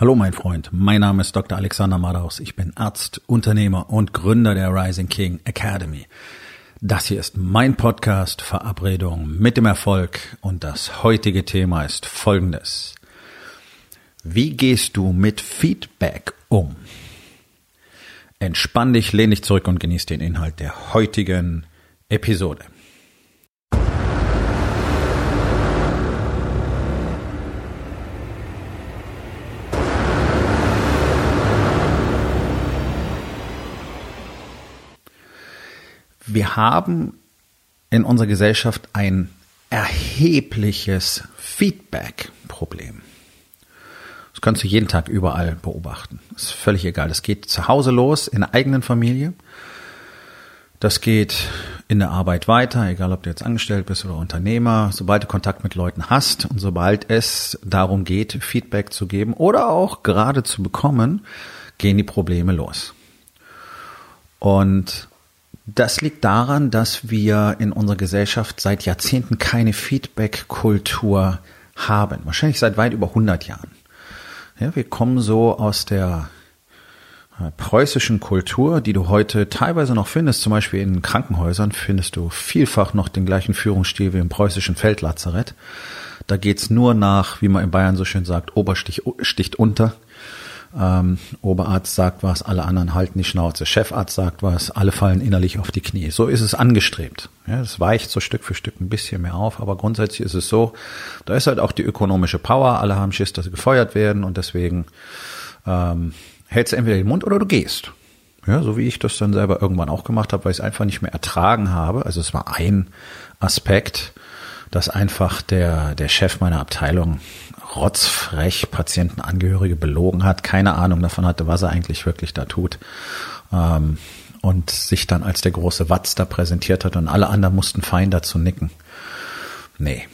Hallo mein Freund, mein Name ist Dr. Alexander Madaus. Ich bin Arzt, Unternehmer und Gründer der Rising King Academy. Das hier ist mein Podcast Verabredung mit dem Erfolg und das heutige Thema ist folgendes. Wie gehst du mit Feedback um? Entspann dich, lehn dich zurück und genieß den Inhalt der heutigen Episode. Wir haben in unserer Gesellschaft ein erhebliches Feedback-Problem. Das kannst du jeden Tag überall beobachten. Ist völlig egal. Das geht zu Hause los, in der eigenen Familie. Das geht in der Arbeit weiter, egal ob du jetzt angestellt bist oder Unternehmer. Sobald du Kontakt mit Leuten hast und sobald es darum geht, Feedback zu geben oder auch gerade zu bekommen, gehen die Probleme los. Und das liegt daran, dass wir in unserer Gesellschaft seit Jahrzehnten keine Feedback-Kultur haben. Wahrscheinlich seit weit über 100 Jahren. Ja, wir kommen so aus der äh, preußischen Kultur, die du heute teilweise noch findest, zum Beispiel in Krankenhäusern findest du vielfach noch den gleichen Führungsstil wie im preußischen Feldlazarett. Da geht's nur nach, wie man in Bayern so schön sagt, Oberstich sticht unter. Ähm, Oberarzt sagt was, alle anderen halten die Schnauze. Chefarzt sagt was, alle fallen innerlich auf die Knie. So ist es angestrebt. Ja, es weicht so Stück für Stück ein bisschen mehr auf, aber grundsätzlich ist es so, da ist halt auch die ökonomische Power. Alle haben Schiss, dass sie gefeuert werden und deswegen ähm, hältst du entweder den Mund oder du gehst. Ja, so wie ich das dann selber irgendwann auch gemacht habe, weil ich es einfach nicht mehr ertragen habe. Also es war ein Aspekt, dass einfach der, der Chef meiner Abteilung rotzfrech Patientenangehörige belogen hat, keine Ahnung davon hatte, was er eigentlich wirklich da tut. Ähm, und sich dann als der große Watz da präsentiert hat und alle anderen mussten fein dazu nicken. Nee,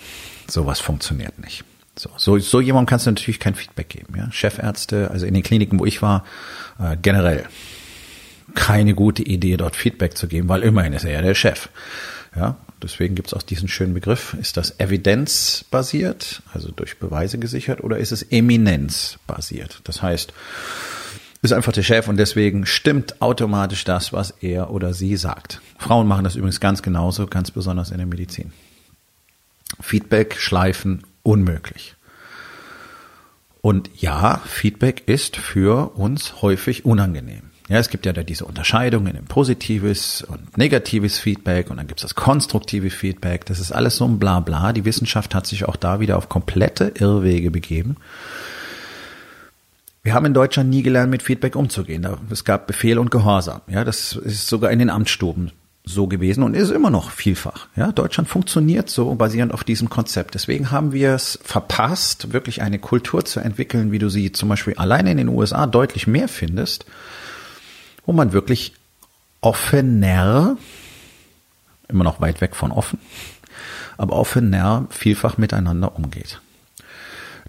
sowas funktioniert nicht. So, so, so jemandem kannst du natürlich kein Feedback geben. Ja? Chefärzte, also in den Kliniken, wo ich war, äh, generell keine gute Idee, dort Feedback zu geben, weil immerhin ist er ja der Chef. Ja, deswegen gibt es auch diesen schönen Begriff. Ist das evidenzbasiert, also durch Beweise gesichert, oder ist es eminenzbasiert? Das heißt, ist einfach der Chef und deswegen stimmt automatisch das, was er oder sie sagt. Frauen machen das übrigens ganz genauso, ganz besonders in der Medizin. Feedback schleifen unmöglich. Und ja, Feedback ist für uns häufig unangenehm. Ja, es gibt ja da diese Unterscheidungen in positives und negatives Feedback und dann gibt es das konstruktive Feedback. Das ist alles so ein Blabla. Die Wissenschaft hat sich auch da wieder auf komplette Irrwege begeben. Wir haben in Deutschland nie gelernt, mit Feedback umzugehen. Es gab Befehl und Gehorsam. Ja, das ist sogar in den Amtsstuben so gewesen und ist immer noch vielfach. Ja, Deutschland funktioniert so basierend auf diesem Konzept. Deswegen haben wir es verpasst, wirklich eine Kultur zu entwickeln, wie du sie zum Beispiel alleine in den USA deutlich mehr findest wo man wirklich offener, immer noch weit weg von offen, aber offener vielfach miteinander umgeht.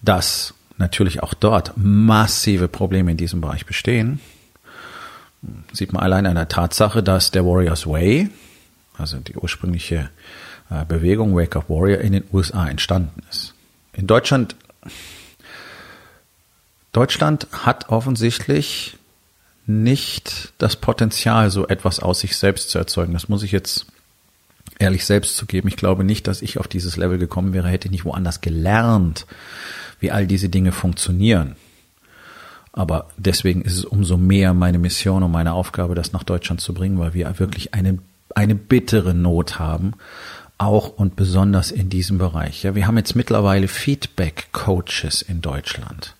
Dass natürlich auch dort massive Probleme in diesem Bereich bestehen, sieht man allein an der Tatsache, dass der Warriors Way, also die ursprüngliche äh, Bewegung Wake Up Warrior in den USA entstanden ist. In Deutschland, Deutschland hat offensichtlich nicht das Potenzial, so etwas aus sich selbst zu erzeugen. Das muss ich jetzt ehrlich selbst zugeben. Ich glaube nicht, dass ich auf dieses Level gekommen wäre, hätte ich nicht woanders gelernt, wie all diese Dinge funktionieren. Aber deswegen ist es umso mehr meine Mission und meine Aufgabe, das nach Deutschland zu bringen, weil wir wirklich eine, eine bittere Not haben, auch und besonders in diesem Bereich. Ja, wir haben jetzt mittlerweile Feedback-Coaches in Deutschland.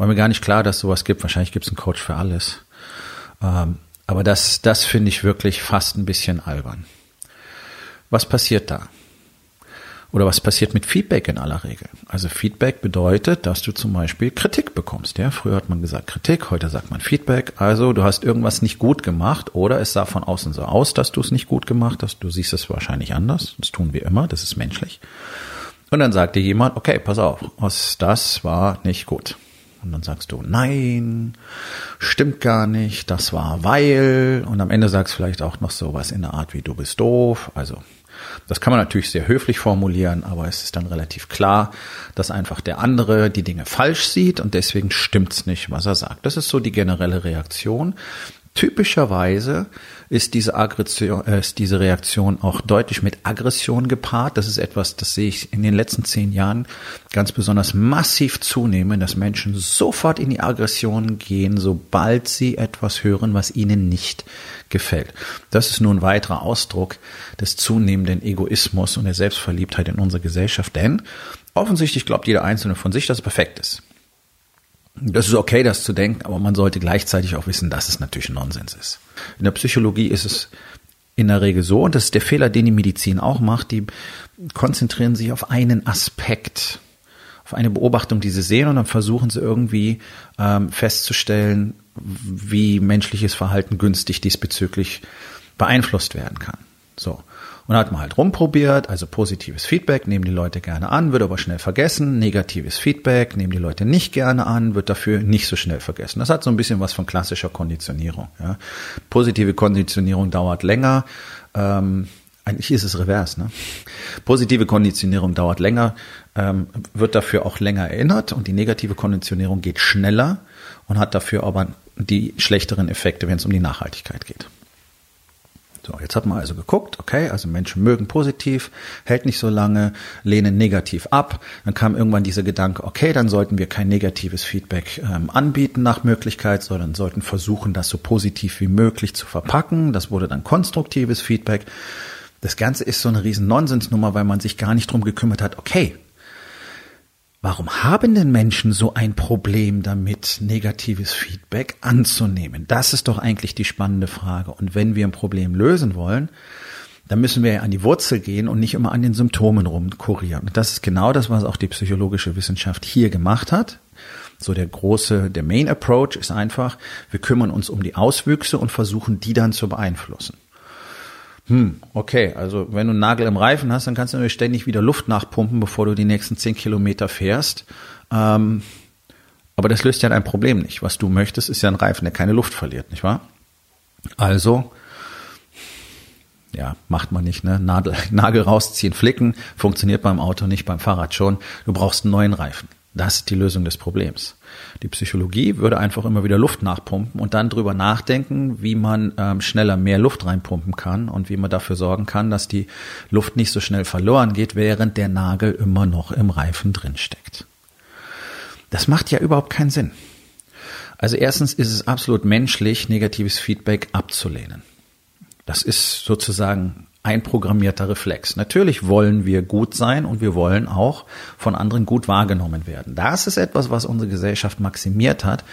War mir gar nicht klar, dass sowas gibt. Wahrscheinlich gibt es einen Coach für alles. Ähm, aber das, das finde ich wirklich fast ein bisschen albern. Was passiert da? Oder was passiert mit Feedback in aller Regel? Also Feedback bedeutet, dass du zum Beispiel Kritik bekommst. Ja, früher hat man gesagt Kritik, heute sagt man Feedback. Also du hast irgendwas nicht gut gemacht oder es sah von außen so aus, dass du es nicht gut gemacht hast. Du siehst es wahrscheinlich anders. Das tun wir immer. Das ist menschlich. Und dann sagt dir jemand, okay, pass auf, das war nicht gut. Und dann sagst du, nein, stimmt gar nicht, das war weil. Und am Ende sagst du vielleicht auch noch sowas in der Art wie du bist doof. Also Das kann man natürlich sehr höflich formulieren, aber es ist dann relativ klar, dass einfach der andere die Dinge falsch sieht und deswegen stimmt's nicht, was er sagt. Das ist so die generelle Reaktion. Typischerweise ist diese Aggression, äh, ist diese Reaktion auch deutlich mit Aggression gepaart. Das ist etwas, das sehe ich in den letzten zehn Jahren ganz besonders massiv zunehmen, dass Menschen sofort in die Aggression gehen, sobald sie etwas hören, was ihnen nicht gefällt. Das ist nur ein weiterer Ausdruck des zunehmenden Egoismus und der Selbstverliebtheit in unserer Gesellschaft, denn offensichtlich glaubt jeder Einzelne von sich, dass es perfekt ist. Das ist okay, das zu denken, aber man sollte gleichzeitig auch wissen, dass es natürlich Nonsens ist. In der Psychologie ist es in der Regel so, und das ist der Fehler, den die Medizin auch macht, die konzentrieren sich auf einen Aspekt, auf eine Beobachtung, die sie sehen, und dann versuchen sie irgendwie ähm, festzustellen, wie menschliches Verhalten günstig diesbezüglich beeinflusst werden kann. So. Und hat man halt rumprobiert, also positives Feedback nehmen die Leute gerne an, wird aber schnell vergessen. Negatives Feedback nehmen die Leute nicht gerne an, wird dafür nicht so schnell vergessen. Das hat so ein bisschen was von klassischer Konditionierung. Ja. Positive Konditionierung dauert länger. Ähm, eigentlich ist es revers. Ne? Positive Konditionierung dauert länger, ähm, wird dafür auch länger erinnert und die negative Konditionierung geht schneller und hat dafür aber die schlechteren Effekte, wenn es um die Nachhaltigkeit geht. So, jetzt hat man also geguckt, okay, also Menschen mögen positiv, hält nicht so lange, lehnen negativ ab. Dann kam irgendwann dieser Gedanke, okay, dann sollten wir kein negatives Feedback ähm, anbieten nach Möglichkeit, sondern sollten versuchen, das so positiv wie möglich zu verpacken. Das wurde dann konstruktives Feedback. Das Ganze ist so eine riesen Nonsensnummer, weil man sich gar nicht drum gekümmert hat, okay, Warum haben denn Menschen so ein Problem damit, negatives Feedback anzunehmen? Das ist doch eigentlich die spannende Frage. Und wenn wir ein Problem lösen wollen, dann müssen wir ja an die Wurzel gehen und nicht immer an den Symptomen rumkurieren. Und das ist genau das, was auch die psychologische Wissenschaft hier gemacht hat. So der große, der Main Approach ist einfach, wir kümmern uns um die Auswüchse und versuchen, die dann zu beeinflussen. Hm, okay, also wenn du einen Nagel im Reifen hast, dann kannst du natürlich ständig wieder Luft nachpumpen, bevor du die nächsten zehn Kilometer fährst. Ähm, aber das löst ja dein Problem nicht. Was du möchtest, ist ja ein Reifen, der keine Luft verliert, nicht wahr? Also, ja, macht man nicht, ne? Nagel, Nagel rausziehen, flicken, funktioniert beim Auto nicht, beim Fahrrad schon. Du brauchst einen neuen Reifen. Das ist die Lösung des Problems. Die Psychologie würde einfach immer wieder Luft nachpumpen und dann drüber nachdenken, wie man ähm, schneller mehr Luft reinpumpen kann und wie man dafür sorgen kann, dass die Luft nicht so schnell verloren geht, während der Nagel immer noch im Reifen drin steckt. Das macht ja überhaupt keinen Sinn. Also erstens ist es absolut menschlich, negatives Feedback abzulehnen. Das ist sozusagen einprogrammierter Reflex. Natürlich wollen wir gut sein und wir wollen auch von anderen gut wahrgenommen werden. Das ist etwas, was unsere Gesellschaft maximiert hat.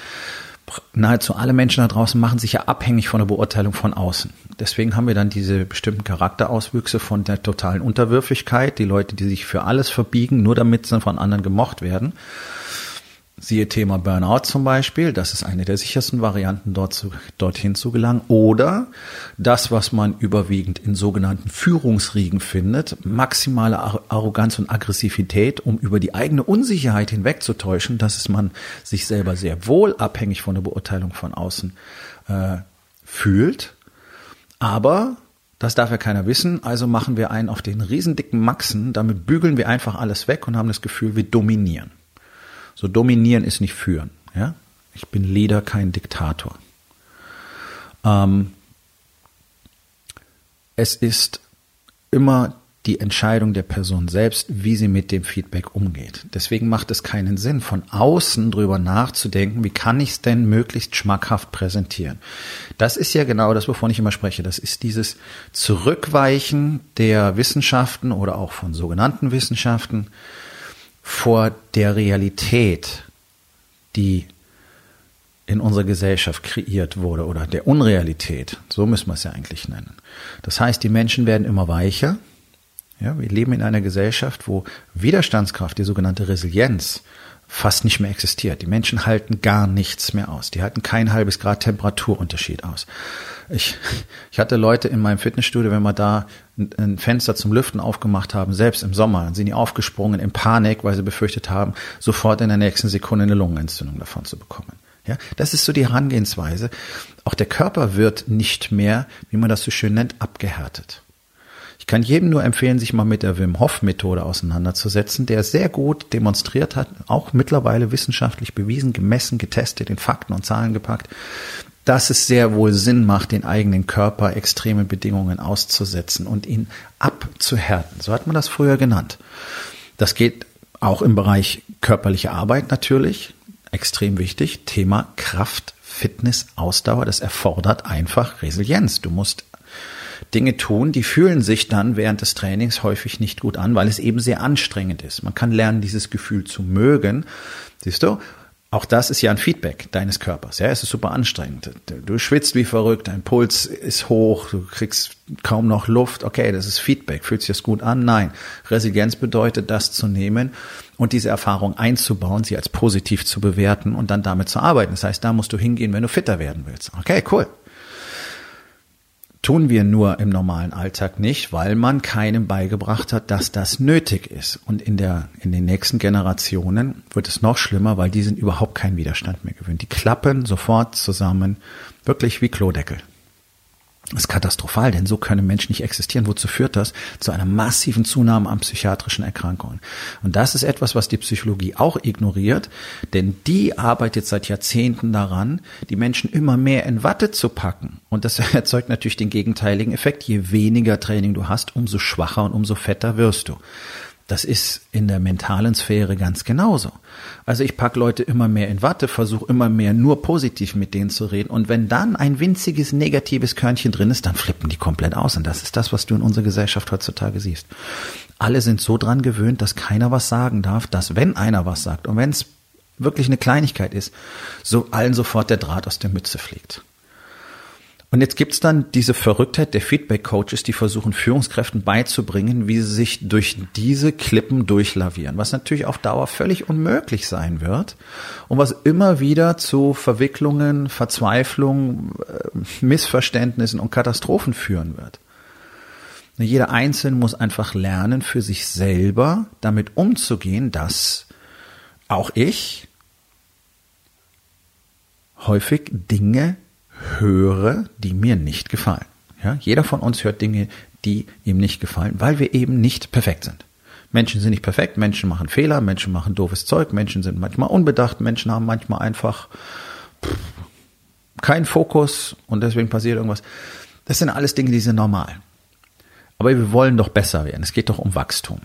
Nahezu alle Menschen da draußen machen sich ja abhängig von der Beurteilung von außen. Deswegen haben wir dann diese bestimmten Charakterauswüchse von der totalen Unterwürfigkeit, die Leute, die sich für alles verbiegen, nur damit sie von anderen gemocht werden. Siehe Thema Burnout zum Beispiel, das ist eine der sichersten Varianten, dort zu, dorthin zu gelangen. Oder das, was man überwiegend in sogenannten Führungsriegen findet, maximale Arroganz und Aggressivität, um über die eigene Unsicherheit hinwegzutäuschen, dass es man sich selber sehr wohl abhängig von der Beurteilung von außen äh, fühlt. Aber das darf ja keiner wissen, also machen wir einen auf den riesendicken Maxen, damit bügeln wir einfach alles weg und haben das Gefühl, wir dominieren. So dominieren ist nicht führen. Ja? Ich bin Leader, kein Diktator. Ähm, es ist immer die Entscheidung der Person selbst, wie sie mit dem Feedback umgeht. Deswegen macht es keinen Sinn, von außen drüber nachzudenken, wie kann ich es denn möglichst schmackhaft präsentieren. Das ist ja genau das, wovon ich immer spreche. Das ist dieses Zurückweichen der Wissenschaften oder auch von sogenannten Wissenschaften vor der Realität, die in unserer Gesellschaft kreiert wurde oder der Unrealität, so müssen wir es ja eigentlich nennen. Das heißt, die Menschen werden immer weicher. Ja, wir leben in einer Gesellschaft, wo Widerstandskraft, die sogenannte Resilienz, fast nicht mehr existiert. Die Menschen halten gar nichts mehr aus. Die halten kein halbes Grad Temperaturunterschied aus. Ich, ich hatte Leute in meinem Fitnessstudio, wenn wir da ein Fenster zum Lüften aufgemacht haben, selbst im Sommer, dann sind die aufgesprungen in Panik, weil sie befürchtet haben, sofort in der nächsten Sekunde eine Lungenentzündung davon zu bekommen. Ja, das ist so die Herangehensweise. Auch der Körper wird nicht mehr, wie man das so schön nennt, abgehärtet Ich kann jedem nur empfehlen, sich mal mit der Wim Hof Methode auseinanderzusetzen, der sehr gut demonstriert hat, auch mittlerweile wissenschaftlich bewiesen, gemessen, getestet, in Fakten und Zahlen gepackt, dass es sehr wohl Sinn macht, den eigenen Körper extreme Bedingungen auszusetzen und ihn abzuhärten. So hat man das früher genannt. Das geht auch im Bereich körperliche Arbeit natürlich. Extrem wichtig. Thema Kraft, Fitness, Ausdauer. Das erfordert einfach Resilienz. Du musst Dinge tun, die fühlen sich dann während des Trainings häufig nicht gut an, weil es eben sehr anstrengend ist. Man kann lernen, dieses Gefühl zu mögen. Siehst du? Auch das ist ja ein Feedback deines Körpers. Ja, es ist super anstrengend. Du schwitzt wie verrückt, dein Puls ist hoch, du kriegst kaum noch Luft. Okay, das ist Feedback. Fühlt sich das gut an? Nein. Resilienz bedeutet, das zu nehmen und diese Erfahrung einzubauen, sie als positiv zu bewerten und dann damit zu arbeiten. Das heißt, da musst du hingehen, wenn du fitter werden willst. Okay, cool tun wir nur im normalen Alltag nicht, weil man keinem beigebracht hat, dass das nötig ist. Und in der, in den nächsten Generationen wird es noch schlimmer, weil die sind überhaupt keinen Widerstand mehr gewöhnt. Die klappen sofort zusammen, wirklich wie Klodeckel. Das ist katastrophal, denn so können Menschen nicht existieren. Wozu führt das? Zu einer massiven Zunahme an psychiatrischen Erkrankungen. Und das ist etwas, was die Psychologie auch ignoriert, denn die arbeitet seit Jahrzehnten daran, die Menschen immer mehr in Watte zu packen. Und das erzeugt natürlich den gegenteiligen Effekt. Je weniger Training du hast, umso schwacher und umso fetter wirst du. Das ist in der mentalen Sphäre ganz genauso. Also ich pack Leute immer mehr in Watte, versuche immer mehr nur positiv mit denen zu reden. Und wenn dann ein winziges negatives Körnchen drin ist, dann flippen die komplett aus. Und das ist das, was du in unserer Gesellschaft heutzutage siehst. Alle sind so dran gewöhnt, dass keiner was sagen darf, dass wenn einer was sagt und wenn es wirklich eine Kleinigkeit ist, so allen sofort der Draht aus der Mütze fliegt. Und jetzt gibt's dann diese Verrücktheit der Feedback-Coaches, die versuchen, Führungskräften beizubringen, wie sie sich durch diese Klippen durchlavieren, was natürlich auf Dauer völlig unmöglich sein wird und was immer wieder zu Verwicklungen, Verzweiflung, äh, Missverständnissen und Katastrophen führen wird. Jeder Einzelne muss einfach lernen, für sich selber damit umzugehen, dass auch ich häufig Dinge höre, die mir nicht gefallen. Ja, jeder von uns hört Dinge, die ihm nicht gefallen, weil wir eben nicht perfekt sind. Menschen sind nicht perfekt, Menschen machen Fehler, Menschen machen doofes Zeug, Menschen sind manchmal unbedacht, Menschen haben manchmal einfach keinen Fokus und deswegen passiert irgendwas. Das sind alles Dinge, die sind normal. Aber wir wollen doch besser werden. Es geht doch um Wachstum.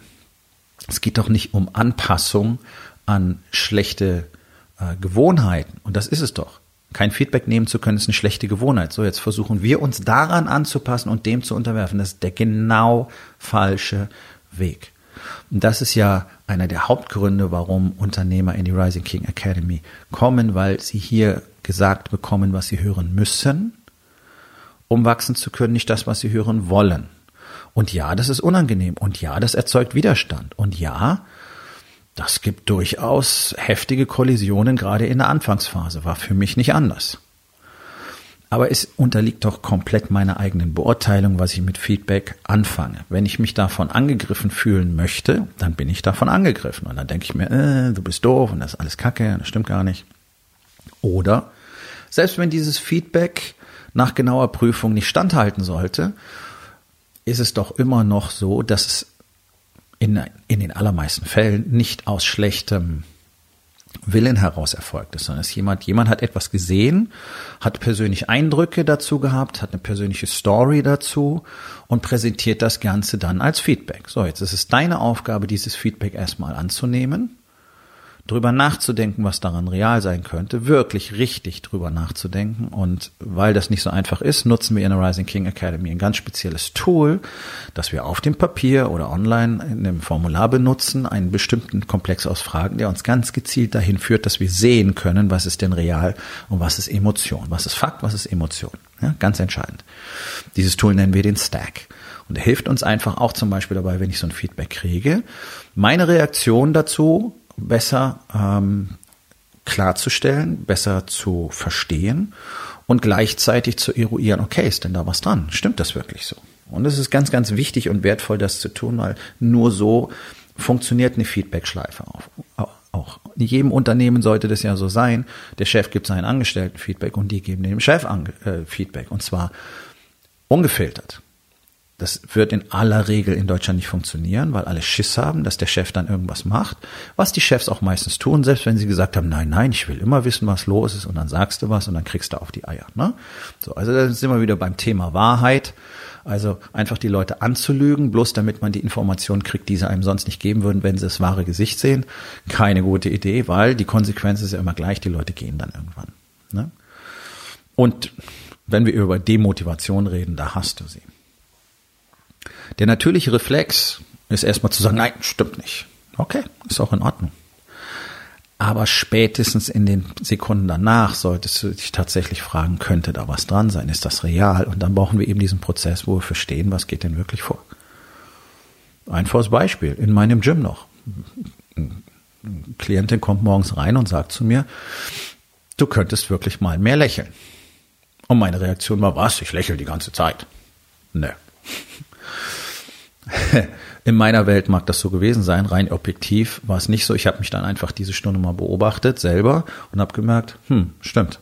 Es geht doch nicht um Anpassung an schlechte äh, Gewohnheiten. Und das ist es doch kein Feedback nehmen zu können, ist eine schlechte Gewohnheit. So, jetzt versuchen wir uns daran anzupassen und dem zu unterwerfen. Das ist der genau falsche Weg. Und das ist ja einer der Hauptgründe, warum Unternehmer in die Rising King Academy kommen, weil sie hier gesagt bekommen, was sie hören müssen, um wachsen zu können, nicht das, was sie hören wollen. Und ja, das ist unangenehm. Und ja, das erzeugt Widerstand. Und ja, das gibt durchaus heftige Kollisionen, gerade in der Anfangsphase. War für mich nicht anders. Aber es unterliegt doch komplett meiner eigenen Beurteilung, was ich mit Feedback anfange. Wenn ich mich davon angegriffen fühlen möchte, dann bin ich davon angegriffen. Und dann denke ich mir, äh, du bist doof und das ist alles Kacke, das stimmt gar nicht. Oder selbst wenn dieses Feedback nach genauer Prüfung nicht standhalten sollte, ist es doch immer noch so, dass es in, in den allermeisten Fällen nicht aus schlechtem Willen heraus erfolgt ist, sondern es jemand, jemand hat etwas gesehen, hat persönliche Eindrücke dazu gehabt, hat eine persönliche Story dazu und präsentiert das Ganze dann als Feedback. So, jetzt ist es deine Aufgabe, dieses Feedback erstmal anzunehmen drüber nachzudenken, was daran real sein könnte, wirklich richtig drüber nachzudenken. Und weil das nicht so einfach ist, nutzen wir in der Rising King Academy ein ganz spezielles Tool, das wir auf dem Papier oder online in dem Formular benutzen, einen bestimmten Komplex aus Fragen, der uns ganz gezielt dahin führt, dass wir sehen können, was ist denn real und was ist Emotion, was ist Fakt, was ist Emotion. Ja, ganz entscheidend. Dieses Tool nennen wir den Stack. Und er hilft uns einfach auch zum Beispiel dabei, wenn ich so ein Feedback kriege, meine Reaktion dazu besser ähm, klarzustellen, besser zu verstehen und gleichzeitig zu eruieren, okay, ist denn da was dran? Stimmt das wirklich so? Und es ist ganz, ganz wichtig und wertvoll, das zu tun, weil nur so funktioniert eine Feedback-Schleife auch. In jedem Unternehmen sollte das ja so sein. Der Chef gibt seinen Angestellten Feedback und die geben dem Chef äh, Feedback und zwar ungefiltert. Das wird in aller Regel in Deutschland nicht funktionieren, weil alle Schiss haben, dass der Chef dann irgendwas macht, was die Chefs auch meistens tun, selbst wenn sie gesagt haben, nein, nein, ich will immer wissen, was los ist und dann sagst du was und dann kriegst du auf die Eier. Ne? So, also da sind wir wieder beim Thema Wahrheit. Also einfach die Leute anzulügen, bloß damit man die Informationen kriegt, die sie einem sonst nicht geben würden, wenn sie das wahre Gesicht sehen. Keine gute Idee, weil die Konsequenz ist ja immer gleich, die Leute gehen dann irgendwann. Ne? Und wenn wir über Demotivation reden, da hast du sie. Der natürliche Reflex ist erstmal zu sagen, nein, stimmt nicht. Okay, ist auch in Ordnung. Aber spätestens in den Sekunden danach solltest du dich tatsächlich fragen, könnte da was dran sein? Ist das real? Und dann brauchen wir eben diesen Prozess, wo wir verstehen, was geht denn wirklich vor. Einfaches Beispiel, in meinem Gym noch. Eine Klientin kommt morgens rein und sagt zu mir, du könntest wirklich mal mehr lächeln. Und meine Reaktion war, was? Ich lächle die ganze Zeit. Nö. In meiner Welt mag das so gewesen sein, rein objektiv war es nicht so. Ich habe mich dann einfach diese Stunde mal beobachtet selber und habe gemerkt, hm, stimmt.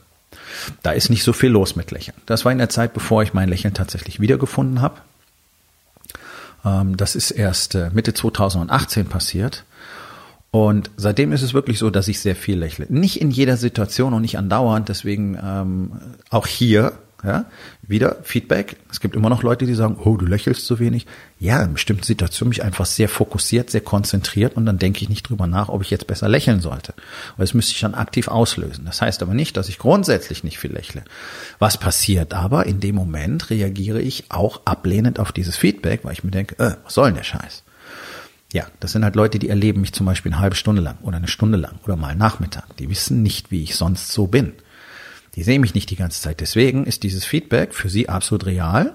Da ist nicht so viel los mit Lächeln. Das war in der Zeit, bevor ich mein Lächeln tatsächlich wiedergefunden habe. Ähm, das ist erst äh, Mitte 2018 passiert. Und seitdem ist es wirklich so, dass ich sehr viel lächle. Nicht in jeder Situation und nicht andauernd. Deswegen ähm, auch hier ja, wieder Feedback. Es gibt immer noch Leute, die sagen, oh, du lächelst zu wenig. Ja, in bestimmten Situationen mich einfach sehr fokussiert, sehr konzentriert und dann denke ich nicht drüber nach, ob ich jetzt besser lächeln sollte. Weil das müsste ich dann aktiv auslösen. Das heißt aber nicht, dass ich grundsätzlich nicht viel lächle. Was passiert aber? In dem Moment reagiere ich auch ablehnend auf dieses Feedback, weil ich mir denke, äh, was soll denn der Scheiß? Ja, das sind halt Leute, die erleben mich zum Beispiel eine halbe Stunde lang oder eine Stunde lang oder mal Nachmittag. Die wissen nicht, wie ich sonst so bin. Die sehen mich nicht die ganze Zeit. Deswegen ist dieses Feedback für sie absolut real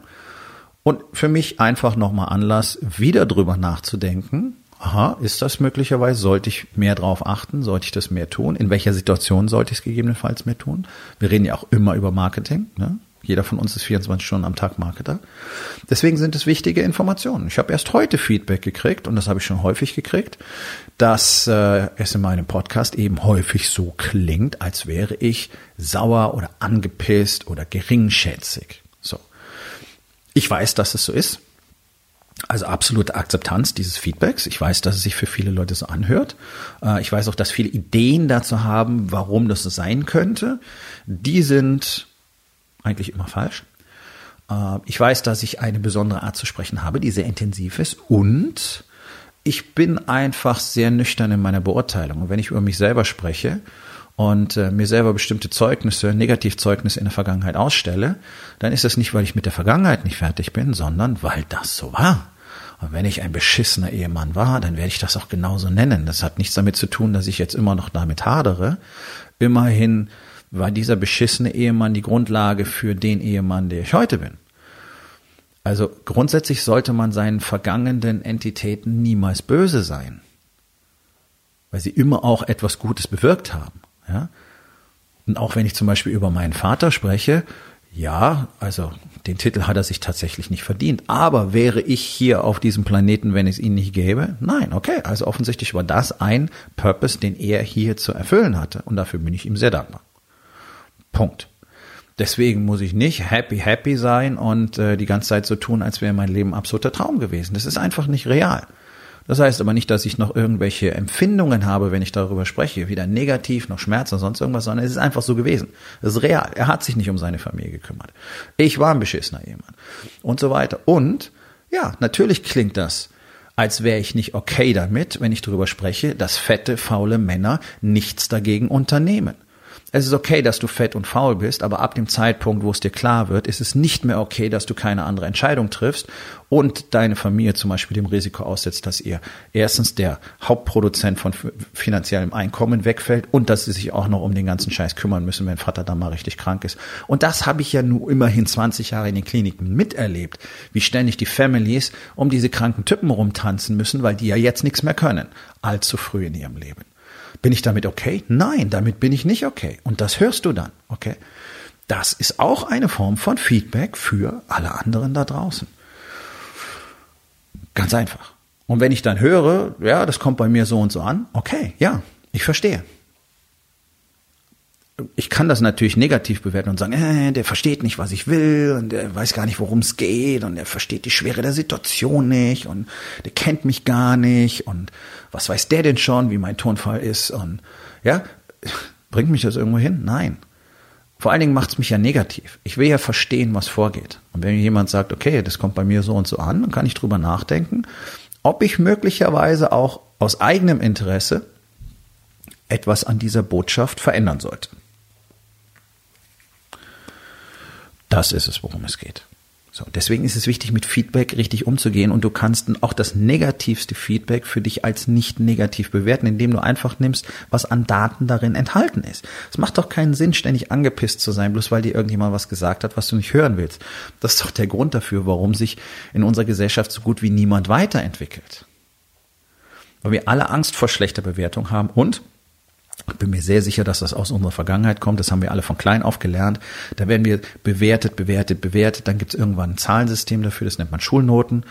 und für mich einfach nochmal Anlass, wieder drüber nachzudenken. Aha, ist das möglicherweise? Sollte ich mehr drauf achten? Sollte ich das mehr tun? In welcher Situation sollte ich es gegebenenfalls mehr tun? Wir reden ja auch immer über Marketing. Ne? Jeder von uns ist 24 Stunden am Tag Marketer. Deswegen sind es wichtige Informationen. Ich habe erst heute Feedback gekriegt, und das habe ich schon häufig gekriegt, dass äh, es in meinem Podcast eben häufig so klingt, als wäre ich sauer oder angepisst oder geringschätzig. So. Ich weiß, dass es so ist. Also absolute Akzeptanz dieses Feedbacks. Ich weiß, dass es sich für viele Leute so anhört. Äh, ich weiß auch, dass viele Ideen dazu haben, warum das so sein könnte. Die sind eigentlich immer falsch. Äh, ich weiß, dass ich eine besondere Art zu sprechen habe, die sehr intensiv ist und ich bin einfach sehr nüchtern in meiner Beurteilung. Und wenn ich über mich selber spreche und äh, mir selber bestimmte Zeugnisse, Negativzeugnisse in der Vergangenheit ausstelle, dann ist das nicht, weil ich mit der Vergangenheit nicht fertig bin, sondern weil das so war. Und wenn ich ein beschissener Ehemann war, dann werde ich das auch genauso nennen. Das hat nichts damit zu tun, dass ich jetzt immer noch damit hadere. Immerhin war dieser beschissene Ehemann die Grundlage für den Ehemann, der ich heute bin. Also grundsätzlich sollte man seinen vergangenen Entitäten niemals böse sein, weil sie immer auch etwas Gutes bewirkt haben. Ja? Und auch wenn ich zum Beispiel über meinen Vater spreche, ja, also den Titel hat er sich tatsächlich nicht verdient. Aber wäre ich hier auf diesem Planeten, wenn es ihn nicht gäbe? Nein, okay. Also offensichtlich war das ein Purpose, den er hier zu erfüllen hatte. Und dafür bin ich ihm sehr dankbar. Punkt. Deswegen muss ich nicht happy, happy sein und äh, die ganze Zeit so tun, als wäre mein Leben absoluter Traum gewesen. Das ist einfach nicht real. Das heißt aber nicht, dass ich noch irgendwelche Empfindungen habe, wenn ich darüber spreche, weder negativ noch Schmerz oder sonst irgendwas, sondern es ist einfach so gewesen. Das ist real. Er hat sich nicht um seine Familie gekümmert. Ich war ein beschissener Ehemann und so weiter. Und ja, natürlich klingt das, als wäre ich nicht okay damit, wenn ich darüber spreche, dass fette, faule Männer nichts dagegen unternehmen. Es ist okay, dass du fett und faul bist, aber ab dem Zeitpunkt, wo es dir klar wird, ist es nicht mehr okay, dass du keine andere Entscheidung triffst und deine Familie zum Beispiel dem Risiko aussetzt, dass ihr erstens der Hauptproduzent von finanziellem Einkommen wegfällt und dass sie sich auch noch um den ganzen Scheiß kümmern müssen, wenn Vater da mal richtig krank ist. Und das habe ich ja nur immerhin 20 Jahre in den Kliniken miterlebt, wie ständig die Families um diese kranken Typen rumtanzen müssen, weil die ja jetzt nichts mehr können, allzu früh in ihrem Leben. Bin ich damit okay? Nein, damit bin ich nicht okay. Und das hörst du dann, okay? Das ist auch eine Form von Feedback für alle anderen da draußen. Ganz einfach. Und wenn ich dann höre, ja, das kommt bei mir so und so an, okay, ja, ich verstehe. Ich kann das natürlich negativ bewerten und sagen, äh, der versteht nicht, was ich will und der weiß gar nicht, worum es geht und der versteht die Schwere der Situation nicht und der kennt mich gar nicht und was weiß der denn schon, wie mein Tonfall ist und ja, bringt mich das irgendwo hin? Nein. Vor allen Dingen macht es mich ja negativ. Ich will ja verstehen, was vorgeht. Und wenn jemand sagt, okay, das kommt bei mir so und so an, dann kann ich drüber nachdenken, ob ich möglicherweise auch aus eigenem Interesse etwas an dieser Botschaft verändern sollte. Das ist es, worum es geht. So, deswegen ist es wichtig, mit Feedback richtig umzugehen und du kannst auch das negativste Feedback für dich als nicht negativ bewerten, indem du einfach nimmst, was an Daten darin enthalten ist. Es macht doch keinen Sinn, ständig angepisst zu sein, bloß weil dir irgendjemand was gesagt hat, was du nicht hören willst. Das ist doch der Grund dafür, warum sich in unserer Gesellschaft so gut wie niemand weiterentwickelt. Weil wir alle Angst vor schlechter Bewertung haben und ich bin mir sehr sicher, dass das aus unserer Vergangenheit kommt. Das haben wir alle von klein auf gelernt. Da werden wir bewertet, bewertet, bewertet. Dann gibt es irgendwann ein Zahlensystem dafür, das nennt man Schulnoten.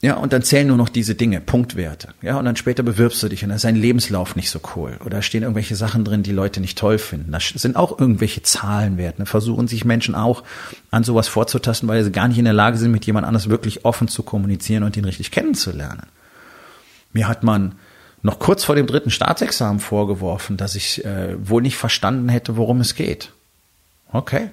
Ja, und dann zählen nur noch diese Dinge, Punktwerte. Ja, und dann später bewirbst du dich und da ist dein Lebenslauf nicht so cool. Oder stehen irgendwelche Sachen drin, die Leute nicht toll finden. Da sind auch irgendwelche Zahlenwerte. Da versuchen sich Menschen auch an sowas vorzutasten, weil sie gar nicht in der Lage sind, mit jemand anders wirklich offen zu kommunizieren und ihn richtig kennenzulernen. Mir hat man noch kurz vor dem dritten Staatsexamen vorgeworfen, dass ich äh, wohl nicht verstanden hätte, worum es geht. Okay.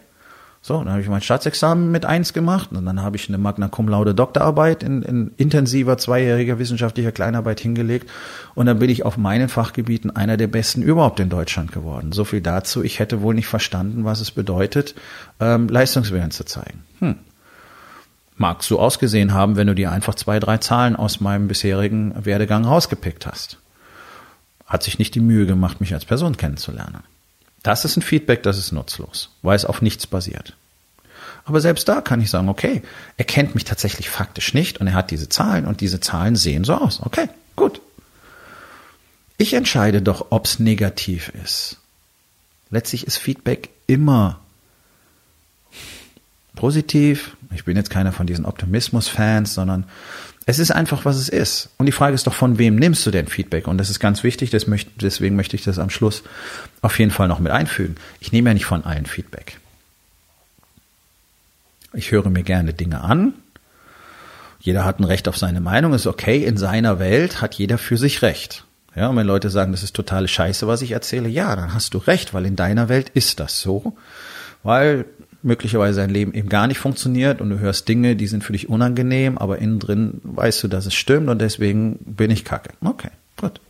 So, dann habe ich mein Staatsexamen mit eins gemacht und dann habe ich eine Magna Cum Laude Doktorarbeit in, in intensiver zweijähriger wissenschaftlicher Kleinarbeit hingelegt und dann bin ich auf meinen Fachgebieten einer der besten überhaupt in Deutschland geworden. So viel dazu. Ich hätte wohl nicht verstanden, was es bedeutet, ähm, Leistungswillen zu zeigen. Hm. Mag so ausgesehen haben, wenn du dir einfach zwei, drei Zahlen aus meinem bisherigen Werdegang rausgepickt hast. Hat sich nicht die Mühe gemacht, mich als Person kennenzulernen. Das ist ein Feedback, das ist nutzlos, weil es auf nichts basiert. Aber selbst da kann ich sagen, okay, er kennt mich tatsächlich faktisch nicht und er hat diese Zahlen und diese Zahlen sehen so aus. Okay, gut. Ich entscheide doch, ob es negativ ist. Letztlich ist Feedback immer positiv. Ich bin jetzt keiner von diesen Optimismus-Fans, sondern es ist einfach, was es ist. Und die Frage ist doch, von wem nimmst du denn Feedback? Und das ist ganz wichtig, das möchte, deswegen möchte ich das am Schluss auf jeden Fall noch mit einfügen. Ich nehme ja nicht von allen Feedback. Ich höre mir gerne Dinge an. Jeder hat ein Recht auf seine Meinung, ist okay. In seiner Welt hat jeder für sich Recht. Ja, und wenn Leute sagen, das ist totale Scheiße, was ich erzähle, ja, dann hast du recht, weil in deiner Welt ist das so. Weil möglicherweise dein Leben eben gar nicht funktioniert und du hörst Dinge, die sind für dich unangenehm, aber innen drin weißt du, dass es stimmt und deswegen bin ich kacke. Okay, gut.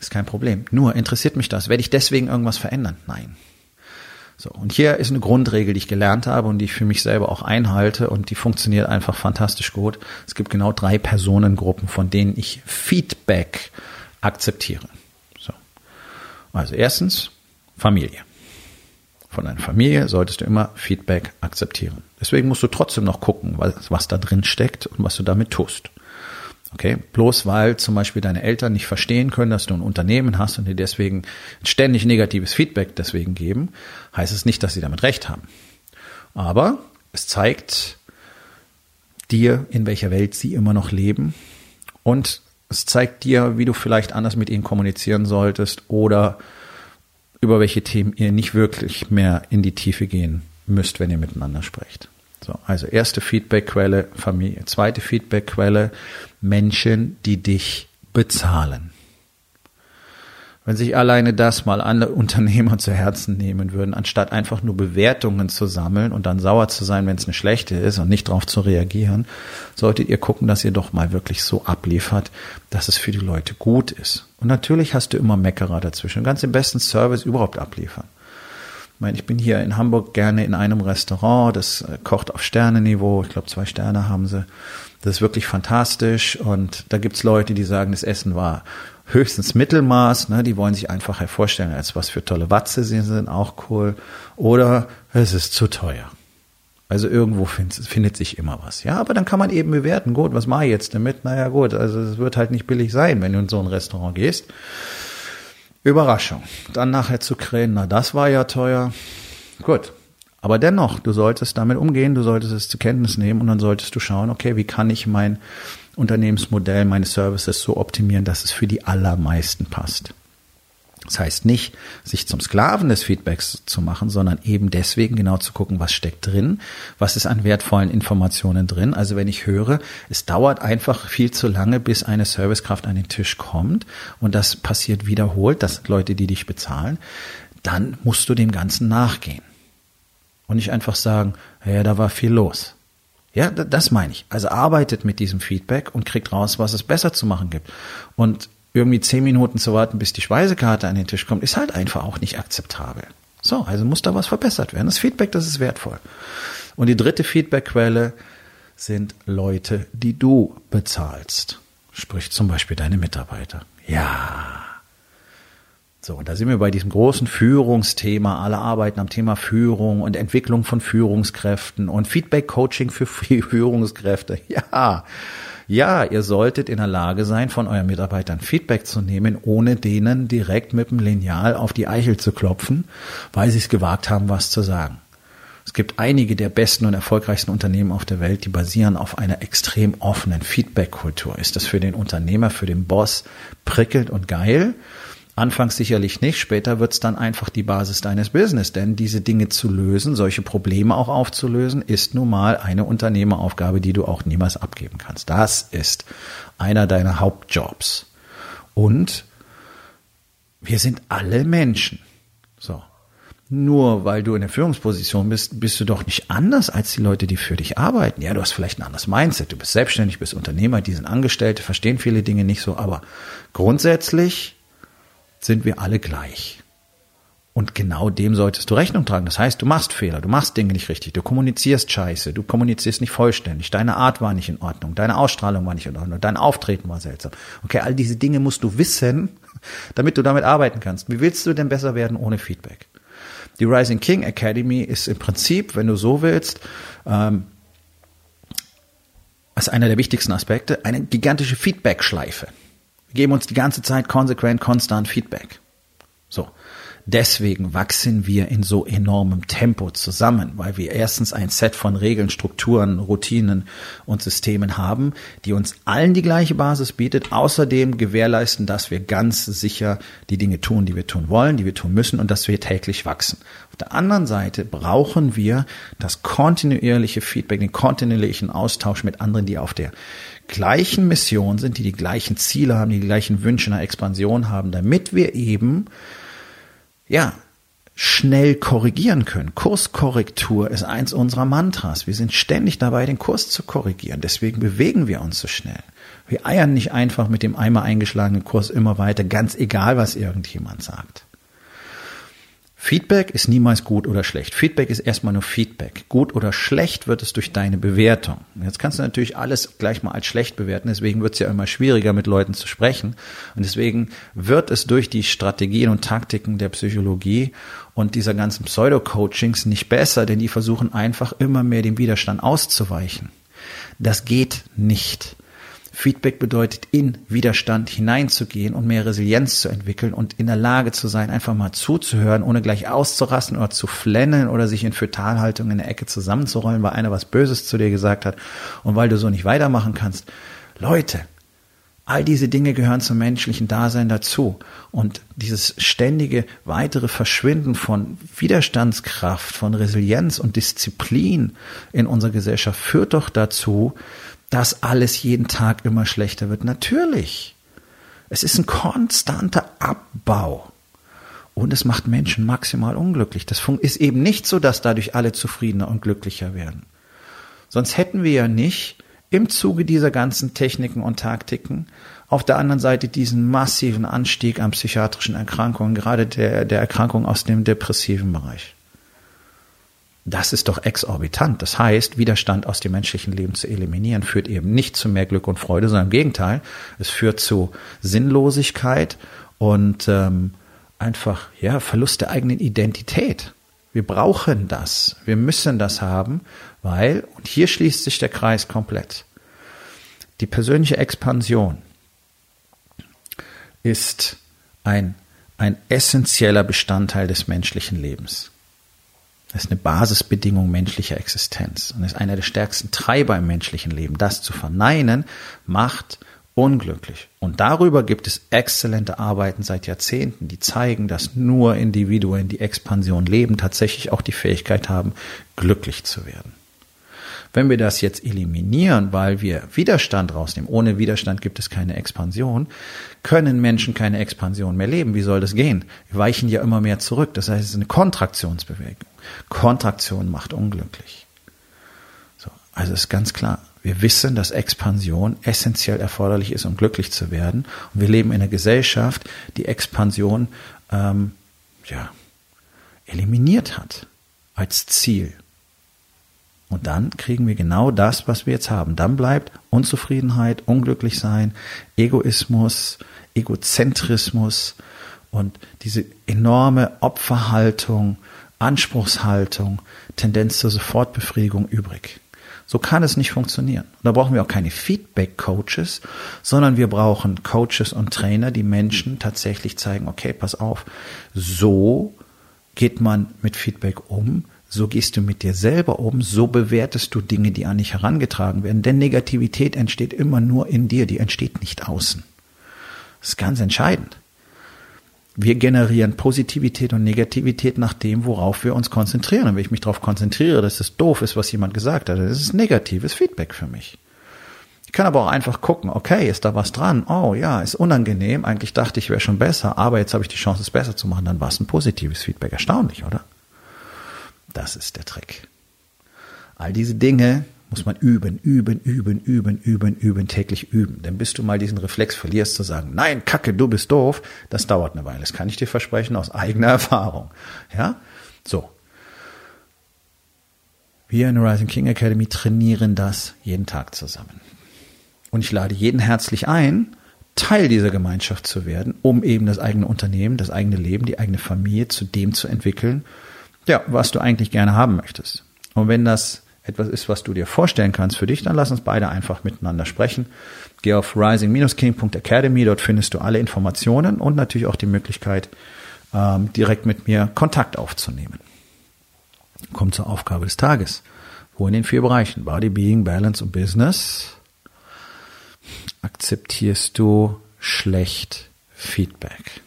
Ist kein Problem. Nur interessiert mich das. Werde ich deswegen irgendwas verändern? Nein. So, und hier ist eine Grundregel, die ich gelernt habe und die ich für mich selber auch einhalte und die funktioniert einfach fantastisch gut. Es gibt genau drei Personengruppen, von denen ich Feedback akzeptiere. So. Also erstens Familie von deiner Familie solltest du immer Feedback akzeptieren. Deswegen musst du trotzdem noch gucken, was, was da drin steckt und was du damit tust. Okay, bloß weil zum Beispiel deine Eltern nicht verstehen können, dass du ein Unternehmen hast und dir deswegen ständig negatives Feedback deswegen geben, heißt es nicht, dass sie damit recht haben. Aber es zeigt dir, in welcher Welt sie immer noch leben und es zeigt dir, wie du vielleicht anders mit ihnen kommunizieren solltest oder über welche Themen ihr nicht wirklich mehr in die Tiefe gehen müsst, wenn ihr miteinander sprecht. So, also erste Feedbackquelle Familie, zweite Feedbackquelle Menschen, die dich bezahlen. Wenn sich alleine das mal alle Unternehmer zu Herzen nehmen würden, anstatt einfach nur Bewertungen zu sammeln und dann sauer zu sein, wenn es eine schlechte ist und nicht darauf zu reagieren, solltet ihr gucken, dass ihr doch mal wirklich so abliefert, dass es für die Leute gut ist. Und natürlich hast du immer Meckerer dazwischen. Du kannst den besten Service überhaupt abliefern. Ich meine, ich bin hier in Hamburg gerne in einem Restaurant, das äh, kocht auf Sternenniveau. Ich glaube, zwei Sterne haben sie. Das ist wirklich fantastisch. Und da gibt's Leute, die sagen, das Essen war höchstens Mittelmaß, ne, die wollen sich einfach hervorstellen, als was für tolle Watze sie sind, auch cool. Oder es ist zu teuer. Also irgendwo find, findet sich immer was. Ja, aber dann kann man eben bewerten, gut, was mache ich jetzt damit? Naja, gut, also es wird halt nicht billig sein, wenn du in so ein Restaurant gehst. Überraschung. Dann nachher zu krähen, na, das war ja teuer. Gut. Aber dennoch, du solltest damit umgehen, du solltest es zur Kenntnis nehmen und dann solltest du schauen, okay, wie kann ich mein Unternehmensmodell, meine Services so optimieren, dass es für die allermeisten passt. Das heißt nicht, sich zum Sklaven des Feedbacks zu machen, sondern eben deswegen genau zu gucken, was steckt drin, was ist an wertvollen Informationen drin. Also wenn ich höre, es dauert einfach viel zu lange, bis eine Servicekraft an den Tisch kommt und das passiert wiederholt, das sind Leute, die dich bezahlen, dann musst du dem Ganzen nachgehen. Und nicht einfach sagen, ja, da war viel los. Ja, das meine ich. Also arbeitet mit diesem Feedback und kriegt raus, was es besser zu machen gibt. Und irgendwie zehn Minuten zu warten, bis die Speisekarte an den Tisch kommt, ist halt einfach auch nicht akzeptabel. So, also muss da was verbessert werden. Das Feedback, das ist wertvoll. Und die dritte Feedbackquelle sind Leute, die du bezahlst. Sprich zum Beispiel deine Mitarbeiter. Ja. So, und da sind wir bei diesem großen Führungsthema. Alle arbeiten am Thema Führung und Entwicklung von Führungskräften und Feedback-Coaching für Führungskräfte. Ja. Ja, ihr solltet in der Lage sein, von euren Mitarbeitern Feedback zu nehmen, ohne denen direkt mit dem Lineal auf die Eichel zu klopfen, weil sie es gewagt haben, was zu sagen. Es gibt einige der besten und erfolgreichsten Unternehmen auf der Welt, die basieren auf einer extrem offenen Feedback-Kultur. Ist das für den Unternehmer, für den Boss prickelnd und geil? Anfangs sicherlich nicht, später wird es dann einfach die Basis deines Business, denn diese Dinge zu lösen, solche Probleme auch aufzulösen, ist nun mal eine Unternehmeraufgabe, die du auch niemals abgeben kannst. Das ist einer deiner Hauptjobs. Und wir sind alle Menschen. So. Nur weil du in der Führungsposition bist, bist du doch nicht anders als die Leute, die für dich arbeiten. Ja, du hast vielleicht ein anderes Mindset. Du bist selbstständig, bist Unternehmer, die sind Angestellte, verstehen viele Dinge nicht so. Aber grundsätzlich sind wir alle gleich. Und genau dem solltest du Rechnung tragen. Das heißt, du machst Fehler, du machst Dinge nicht richtig, du kommunizierst scheiße, du kommunizierst nicht vollständig, deine Art war nicht in Ordnung, deine Ausstrahlung war nicht in Ordnung, dein Auftreten war seltsam. Okay, all diese Dinge musst du wissen, damit du damit arbeiten kannst. Wie willst du denn besser werden ohne Feedback? Die Rising King Academy ist im Prinzip, wenn du so willst, ähm, als einer der wichtigsten Aspekte, eine gigantische Feedback-Schleife geben uns die ganze Zeit konsequent, konstant Feedback. So. Deswegen wachsen wir in so enormem Tempo zusammen, weil wir erstens ein Set von Regeln, Strukturen, Routinen und Systemen haben, die uns allen die gleiche Basis bietet, außerdem gewährleisten, dass wir ganz sicher die Dinge tun, die wir tun wollen, die wir tun müssen und dass wir täglich wachsen. Auf der anderen Seite brauchen wir das kontinuierliche Feedback, den kontinuierlichen Austausch mit anderen, die auf der gleichen Mission sind, die die gleichen Ziele haben, die, die gleichen Wünsche nach Expansion haben, damit wir eben, ja, schnell korrigieren können. Kurskorrektur ist eins unserer Mantras. Wir sind ständig dabei, den Kurs zu korrigieren. Deswegen bewegen wir uns so schnell. Wir eiern nicht einfach mit dem einmal eingeschlagenen Kurs immer weiter, ganz egal, was irgendjemand sagt. Feedback ist niemals gut oder schlecht. Feedback ist erstmal nur Feedback. Gut oder schlecht wird es durch deine Bewertung. Jetzt kannst du natürlich alles gleich mal als schlecht bewerten, deswegen wird es ja immer schwieriger, mit Leuten zu sprechen. Und deswegen wird es durch die Strategien und Taktiken der Psychologie und dieser ganzen Pseudo-Coachings nicht besser, denn die versuchen einfach immer mehr dem Widerstand auszuweichen. Das geht nicht. Feedback bedeutet, in Widerstand hineinzugehen und mehr Resilienz zu entwickeln und in der Lage zu sein, einfach mal zuzuhören, ohne gleich auszurasten oder zu flennen oder sich in Fötalhaltung in der Ecke zusammenzurollen, weil einer was Böses zu dir gesagt hat und weil du so nicht weitermachen kannst. Leute, all diese Dinge gehören zum menschlichen Dasein dazu. Und dieses ständige weitere Verschwinden von Widerstandskraft, von Resilienz und Disziplin in unserer Gesellschaft führt doch dazu, dass alles jeden Tag immer schlechter wird. Natürlich. Es ist ein konstanter Abbau. Und es macht Menschen maximal unglücklich. Das ist eben nicht so, dass dadurch alle zufriedener und glücklicher werden. Sonst hätten wir ja nicht im Zuge dieser ganzen Techniken und Taktiken auf der anderen Seite diesen massiven Anstieg an psychiatrischen Erkrankungen, gerade der, der Erkrankung aus dem depressiven Bereich. Das ist doch exorbitant. Das heißt, Widerstand aus dem menschlichen Leben zu eliminieren, führt eben nicht zu mehr Glück und Freude, sondern im Gegenteil. Es führt zu Sinnlosigkeit und ähm, einfach ja Verlust der eigenen Identität. Wir brauchen das. Wir müssen das haben, weil, und hier schließt sich der Kreis komplett, die persönliche Expansion ist ein, ein essentieller Bestandteil des menschlichen Lebens. Das ist eine Basisbedingung menschlicher Existenz und ist einer der stärksten Treiber im menschlichen Leben. Das zu verneinen macht unglücklich. Und darüber gibt es exzellente Arbeiten seit Jahrzehnten, die zeigen, dass nur Individuen, die Expansion leben, tatsächlich auch die Fähigkeit haben, glücklich zu werden. Wenn wir das jetzt eliminieren, weil wir Widerstand rausnehmen, ohne Widerstand gibt es keine Expansion, können Menschen keine Expansion mehr leben. Wie soll das gehen? Wir weichen ja immer mehr zurück. Das heißt, es ist eine Kontraktionsbewegung. Kontraktion macht unglücklich. So, also ist ganz klar. Wir wissen, dass Expansion essentiell erforderlich ist, um glücklich zu werden. Und wir leben in einer Gesellschaft, die Expansion ähm, ja, eliminiert hat als Ziel. Und dann kriegen wir genau das, was wir jetzt haben. Dann bleibt Unzufriedenheit, unglücklich sein, Egoismus, Egozentrismus und diese enorme Opferhaltung, Anspruchshaltung, Tendenz zur Sofortbefriedigung übrig. So kann es nicht funktionieren. da brauchen wir auch keine Feedback-Coaches, sondern wir brauchen Coaches und Trainer, die Menschen tatsächlich zeigen, okay, pass auf, so geht man mit Feedback um, so gehst du mit dir selber um, so bewertest du Dinge, die an dich herangetragen werden. Denn Negativität entsteht immer nur in dir, die entsteht nicht außen. Das ist ganz entscheidend. Wir generieren Positivität und Negativität nach dem, worauf wir uns konzentrieren. Und wenn ich mich darauf konzentriere, dass es doof ist, was jemand gesagt hat, dann ist es negatives Feedback für mich. Ich kann aber auch einfach gucken, okay, ist da was dran? Oh ja, ist unangenehm. Eigentlich dachte ich, wäre schon besser, aber jetzt habe ich die Chance, es besser zu machen. Dann war es ein positives Feedback. Erstaunlich, oder? Das ist der Trick. All diese Dinge muss man üben, üben, üben, üben, üben, üben, täglich üben. Denn bis du mal diesen Reflex verlierst zu sagen, nein, Kacke, du bist doof, das dauert eine Weile. Das kann ich dir versprechen aus eigener Erfahrung. Ja? So. Wir in der Rising King Academy trainieren das jeden Tag zusammen. Und ich lade jeden herzlich ein, Teil dieser Gemeinschaft zu werden, um eben das eigene Unternehmen, das eigene Leben, die eigene Familie zu dem zu entwickeln, ja, was du eigentlich gerne haben möchtest. Und wenn das etwas ist, was du dir vorstellen kannst für dich, dann lass uns beide einfach miteinander sprechen. Geh auf rising-king.academy, dort findest du alle Informationen und natürlich auch die Möglichkeit, ähm, direkt mit mir Kontakt aufzunehmen. Komm zur Aufgabe des Tages. Wo in den vier Bereichen Body, Being, Balance und Business akzeptierst du schlecht Feedback?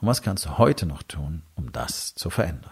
Und was kannst du heute noch tun, um das zu verändern?